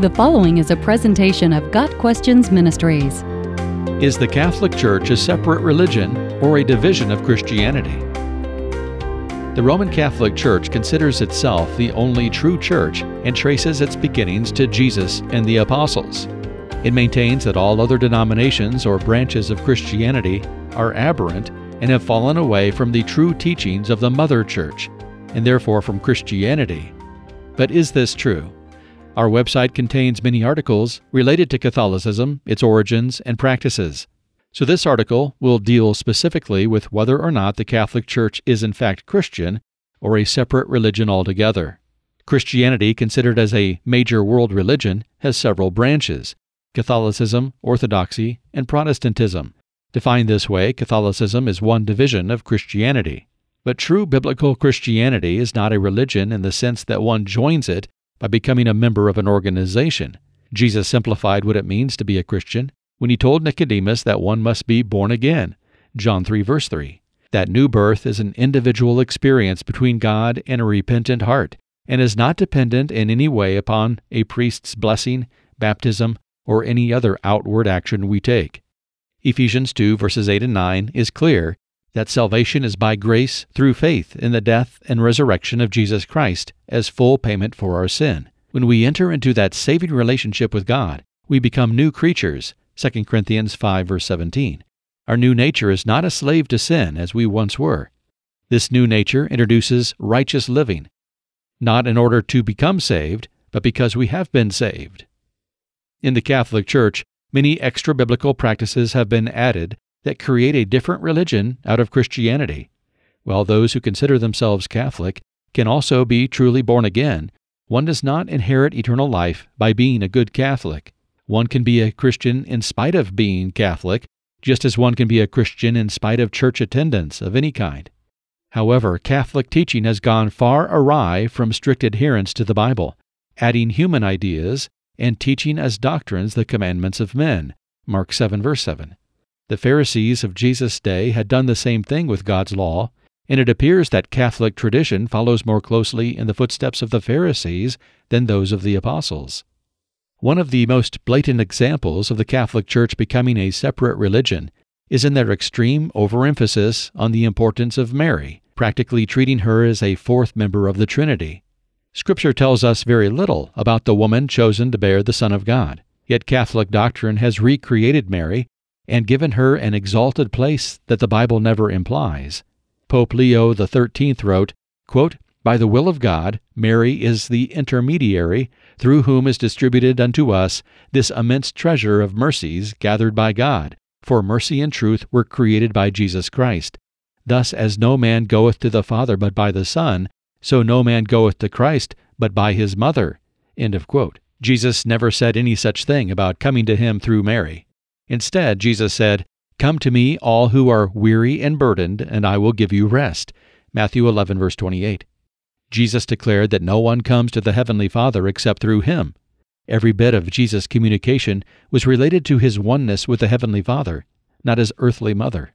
The following is a presentation of Got Questions Ministries. Is the Catholic Church a separate religion or a division of Christianity? The Roman Catholic Church considers itself the only true church and traces its beginnings to Jesus and the apostles. It maintains that all other denominations or branches of Christianity are aberrant and have fallen away from the true teachings of the Mother Church, and therefore from Christianity. But is this true? Our website contains many articles related to Catholicism, its origins, and practices. So, this article will deal specifically with whether or not the Catholic Church is in fact Christian or a separate religion altogether. Christianity, considered as a major world religion, has several branches Catholicism, Orthodoxy, and Protestantism. Defined this way, Catholicism is one division of Christianity. But true biblical Christianity is not a religion in the sense that one joins it by becoming a member of an organization. Jesus simplified what it means to be a Christian when he told Nicodemus that one must be born again. John 3, verse 3. That new birth is an individual experience between God and a repentant heart, and is not dependent in any way upon a priest's blessing, baptism, or any other outward action we take. Ephesians 2, verses 8 and 9 is clear that salvation is by grace through faith in the death and resurrection of Jesus Christ as full payment for our sin. When we enter into that saving relationship with God, we become new creatures. 2 Corinthians 5 verse 17. Our new nature is not a slave to sin as we once were. This new nature introduces righteous living, not in order to become saved, but because we have been saved. In the Catholic Church, many extra biblical practices have been added that create a different religion out of Christianity. While those who consider themselves Catholic can also be truly born again, one does not inherit eternal life by being a good Catholic. One can be a Christian in spite of being Catholic, just as one can be a Christian in spite of church attendance of any kind. However, Catholic teaching has gone far awry from strict adherence to the Bible, adding human ideas and teaching as doctrines the commandments of men. Mark 7 verse 7. The Pharisees of Jesus' day had done the same thing with God's law, and it appears that Catholic tradition follows more closely in the footsteps of the Pharisees than those of the apostles. One of the most blatant examples of the Catholic Church becoming a separate religion is in their extreme overemphasis on the importance of Mary, practically treating her as a fourth member of the Trinity. Scripture tells us very little about the woman chosen to bear the Son of God, yet Catholic doctrine has recreated Mary and given her an exalted place that the Bible never implies. Pope Leo XIII wrote, quote, By the will of God, Mary is the intermediary through whom is distributed unto us this immense treasure of mercies gathered by God, for mercy and truth were created by Jesus Christ. Thus, as no man goeth to the Father but by the Son, so no man goeth to Christ but by his mother. Jesus never said any such thing about coming to him through Mary. Instead, Jesus said, Come to me, all who are weary and burdened, and I will give you rest. Matthew 11, verse 28. Jesus declared that no one comes to the Heavenly Father except through him. Every bit of Jesus' communication was related to his oneness with the Heavenly Father, not his earthly mother.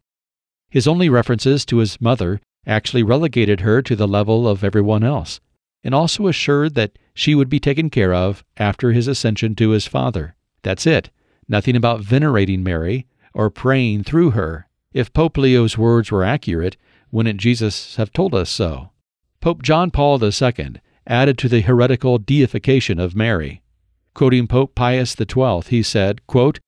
His only references to his mother actually relegated her to the level of everyone else, and also assured that she would be taken care of after his ascension to his Father. That's it nothing about venerating Mary or praying through her. If Pope Leo's words were accurate, wouldn't Jesus have told us so? Pope John Paul II added to the heretical deification of Mary. Quoting Pope Pius XII, he said, quote,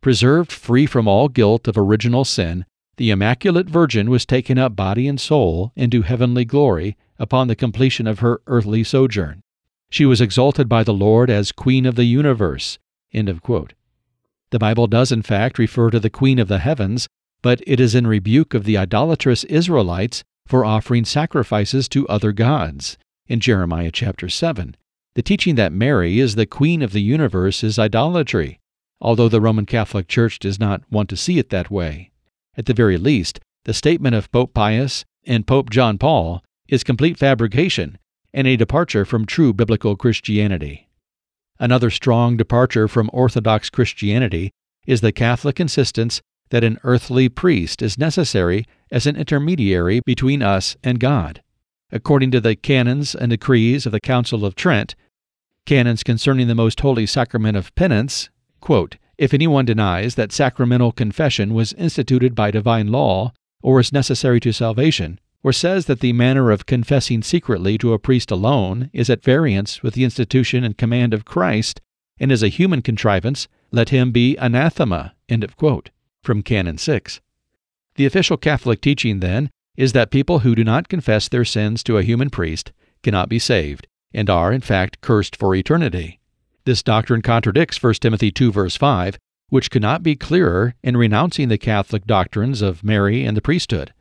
Preserved free from all guilt of original sin, the Immaculate Virgin was taken up body and soul into heavenly glory upon the completion of her earthly sojourn. She was exalted by the Lord as Queen of the universe. End of quote. The Bible does, in fact, refer to the Queen of the heavens, but it is in rebuke of the idolatrous Israelites for offering sacrifices to other gods. In Jeremiah chapter 7, the teaching that Mary is the Queen of the universe is idolatry, although the Roman Catholic Church does not want to see it that way. At the very least, the statement of Pope Pius and Pope John Paul is complete fabrication and a departure from true biblical Christianity. Another strong departure from Orthodox Christianity is the Catholic insistence that an earthly priest is necessary as an intermediary between us and God. According to the canons and decrees of the Council of Trent, Canons concerning the most holy sacrament of penance quote, If anyone denies that sacramental confession was instituted by divine law, or is necessary to salvation, or says that the manner of confessing secretly to a priest alone is at variance with the institution and command of Christ, and is a human contrivance, let him be anathema. End of quote. From Canon 6. The official Catholic teaching, then, is that people who do not confess their sins to a human priest cannot be saved, and are, in fact, cursed for eternity. This doctrine contradicts 1 Timothy 2, verse 5, which cannot be clearer in renouncing the Catholic doctrines of Mary and the priesthood.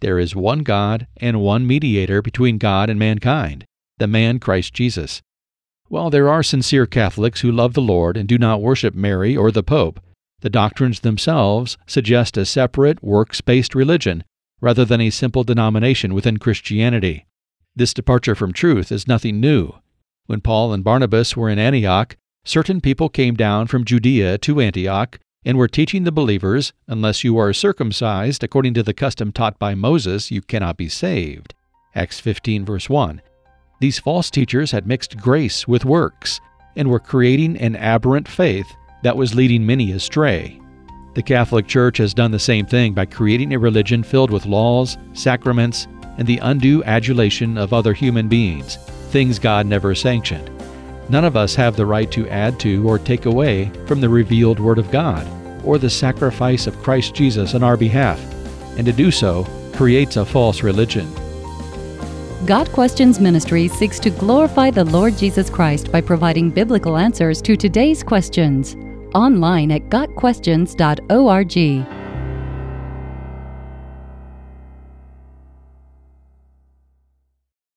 There is one God and one mediator between God and mankind, the man Christ Jesus. While there are sincere Catholics who love the Lord and do not worship Mary or the Pope, the doctrines themselves suggest a separate, works based religion rather than a simple denomination within Christianity. This departure from truth is nothing new. When Paul and Barnabas were in Antioch, certain people came down from Judea to Antioch and were teaching the believers, unless you are circumcised according to the custom taught by Moses, you cannot be saved. Acts 15, verse 1. These false teachers had mixed grace with works and were creating an aberrant faith that was leading many astray. The Catholic Church has done the same thing by creating a religion filled with laws, sacraments, and the undue adulation of other human beings, things God never sanctioned. None of us have the right to add to or take away from the revealed Word of God or the sacrifice of Christ Jesus on our behalf, and to do so creates a false religion. Got Questions Ministry seeks to glorify the Lord Jesus Christ by providing biblical answers to today's questions. Online at GotQuestions.org.